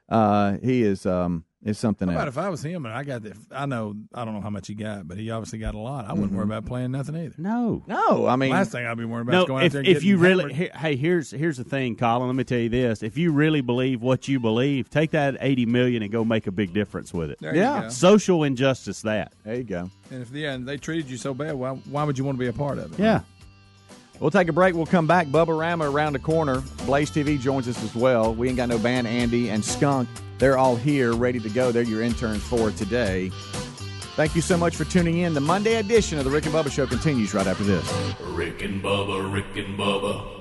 Uh, he is um, is something How about else. if I was him and I got the, I know I don't know how much he got, but he obviously got a lot. I wouldn't worry mm-hmm. about playing nothing either. No, no. I mean, last thing I'd be worried about No, is going out if, there and if you really, hammered. he- hey, here's here's the thing, Colin. Let me tell you this: if you really believe what you believe, take that eighty million and go make a big difference with it. There you Yeah. go. social injustice. That there you go. And if yeah, and they treated you so bad, why why would you want to be a part of it? Yeah. We'll take a break. We'll come back. Bubba Rama around the corner. Blaze TV joins us as well. We ain't got no band. Andy and Skunk. They're all here, ready to go. They're your interns for today. Thank you so much for tuning in. The Monday edition of the Rick and Bubba Show continues right after this. Rick and Bubba, Rick and Bubba.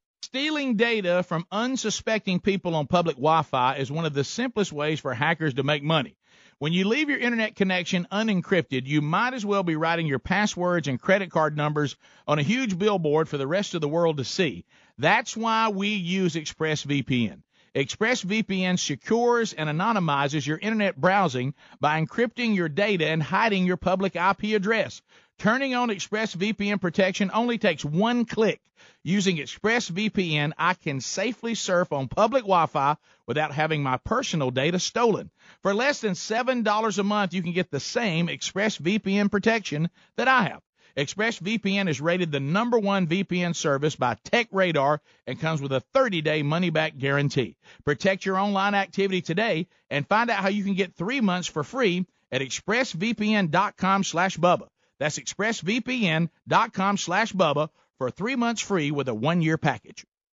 Stealing data from unsuspecting people on public Wi Fi is one of the simplest ways for hackers to make money. When you leave your internet connection unencrypted, you might as well be writing your passwords and credit card numbers on a huge billboard for the rest of the world to see. That's why we use ExpressVPN. ExpressVPN secures and anonymizes your internet browsing by encrypting your data and hiding your public IP address. Turning on ExpressVPN protection only takes one click. Using ExpressVPN, I can safely surf on public Wi Fi without having my personal data stolen. For less than $7 a month, you can get the same ExpressVPN protection that I have. ExpressVPN is rated the number one VPN service by TechRadar and comes with a 30-day money-back guarantee. Protect your online activity today and find out how you can get three months for free at expressvpn.com slash Bubba. That's expressvpn.com slash Bubba for three months free with a one-year package.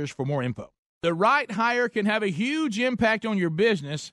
sponsors for more info. The right hire can have a huge impact on your business,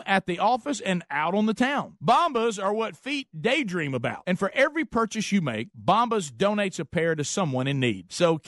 at the office, and out on the town. Bombas are what feet daydream about. And for every purchase you make, Bombas donates a pair to someone in need. So